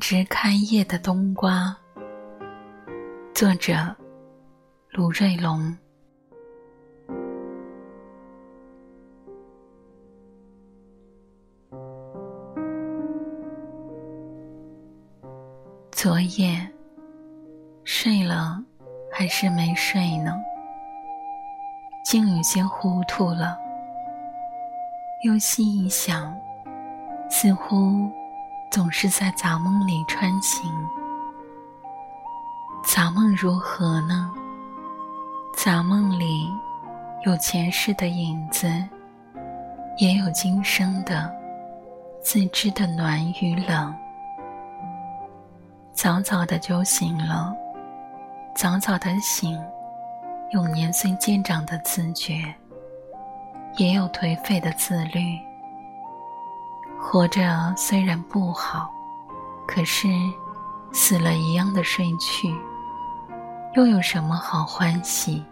只开叶的冬瓜。作者：卢瑞龙。昨夜睡了还是没睡呢？竟有些糊涂了。又细一想，似乎总是在杂梦里穿行。杂梦如何呢？杂梦里有前世的影子，也有今生的自知的暖与冷。早早的就醒了，早早的醒，有年岁渐长的自觉，也有颓废的自律。活着虽然不好，可是死了一样的睡去。又有什么好欢喜？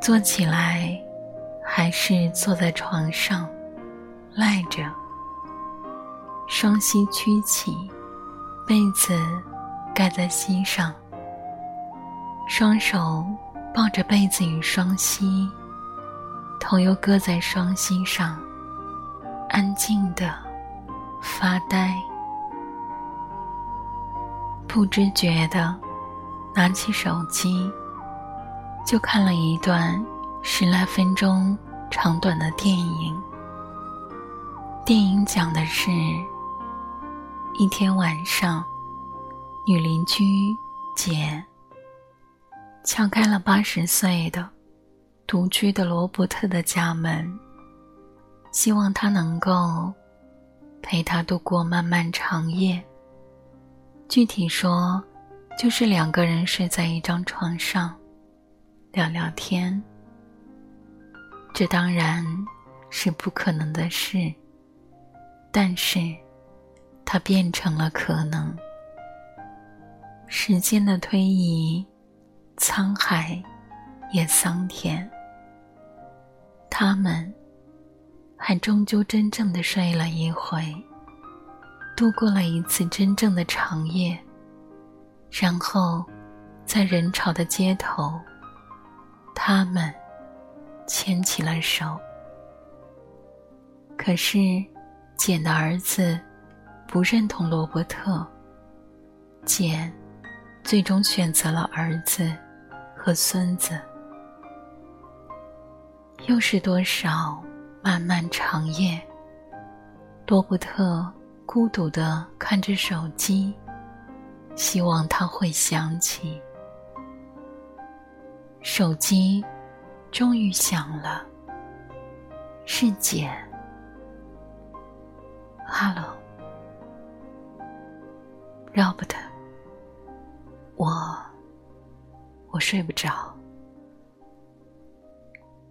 坐起来，还是坐在床上，赖着，双膝屈起，被子盖在膝上，双手抱着被子与双膝，头又搁在双膝上，安静的发呆，不知觉的。拿起手机，就看了一段十来分钟长短的电影。电影讲的是：一天晚上，女邻居简敲开了八十岁的独居的罗伯特的家门，希望他能够陪他度过漫漫长夜。具体说。就是两个人睡在一张床上，聊聊天。这当然是不可能的事，但是它变成了可能。时间的推移，沧海也桑田。他们还终究真正的睡了一回，度过了一次真正的长夜。然后，在人潮的街头，他们牵起了手。可是，简的儿子不认同罗伯特。简最终选择了儿子和孙子。又是多少漫漫长夜？罗伯特孤独的看着手机。希望他会想起。手机终于响了，是简。Hello，Robert，我我睡不着。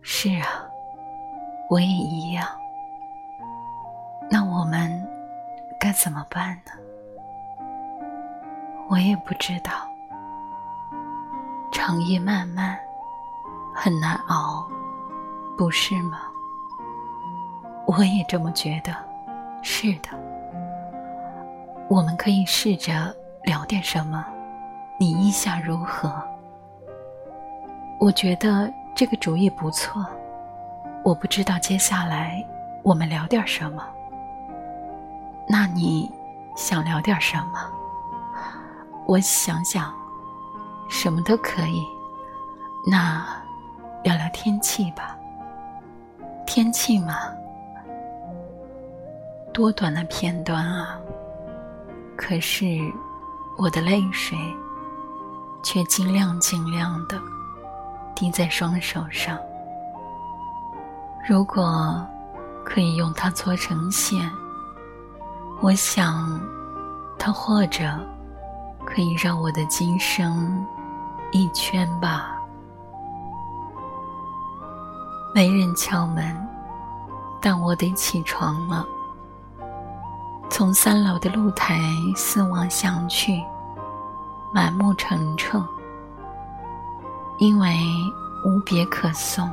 是啊，我也一样。那我们该怎么办呢？我也不知道，长夜漫漫，很难熬，不是吗？我也这么觉得。是的，我们可以试着聊点什么，你意下如何？我觉得这个主意不错。我不知道接下来我们聊点什么。那你想聊点什么？我想想，什么都可以。那聊聊天气吧。天气嘛，多短的片段啊！可是我的泪水却尽量尽量的滴在双手上。如果可以用它做成线，我想它或者。可以让我的今生一圈吧。没人敲门，但我得起床了。从三楼的露台四望向去，满目澄澈。因为无别可送，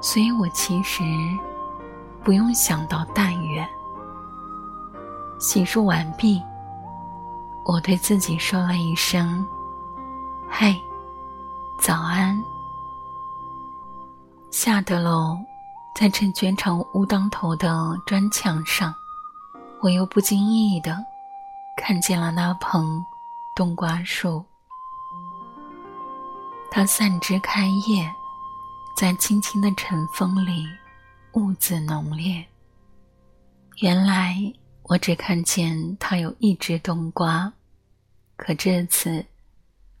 所以我其实不用想到但愿。洗漱完毕，我对自己说了一声：“嘿，早安。”下得楼，在正卷成屋当头的砖墙上，我又不经意的看见了那盆冬瓜树。它散枝开叶，在轻轻的晨风里，兀自浓烈。原来我只看见它有一只冬瓜，可这次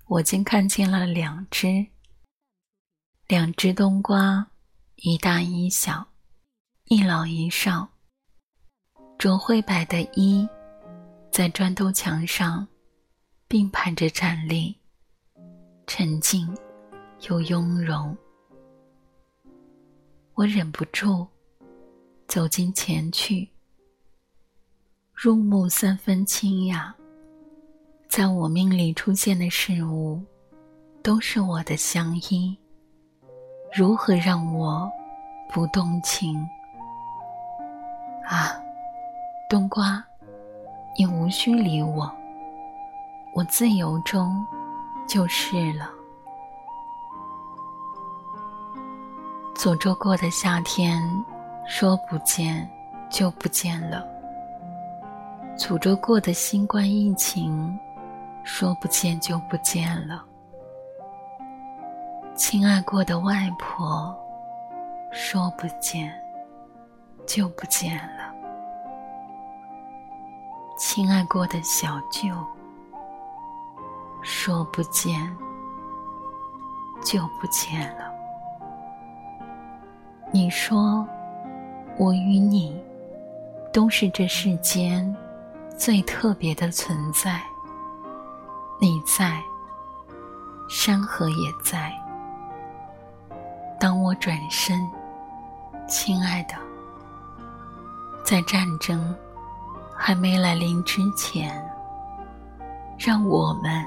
我竟看见了两只。两只冬瓜，一大一小，一老一少，着灰白的衣，在砖头墙上并排着站立，沉静又雍容。我忍不住走近前去，入目三分清雅。在我命里出现的事物，都是我的相依。如何让我不动情啊？冬瓜，你无需理我，我自由中就是了。诅咒过的夏天，说不见就不见了；诅咒过的新冠疫情，说不见就不见了。亲爱过的外婆，说不见就不见了；亲爱过的小舅，说不见就不见了。你说，我与你都是这世间最特别的存在。你在，山河也在。当我转身，亲爱的，在战争还没来临之前，让我们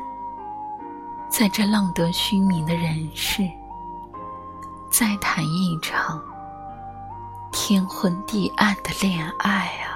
在这浪得虚名的人世，再谈一场天昏地暗的恋爱啊！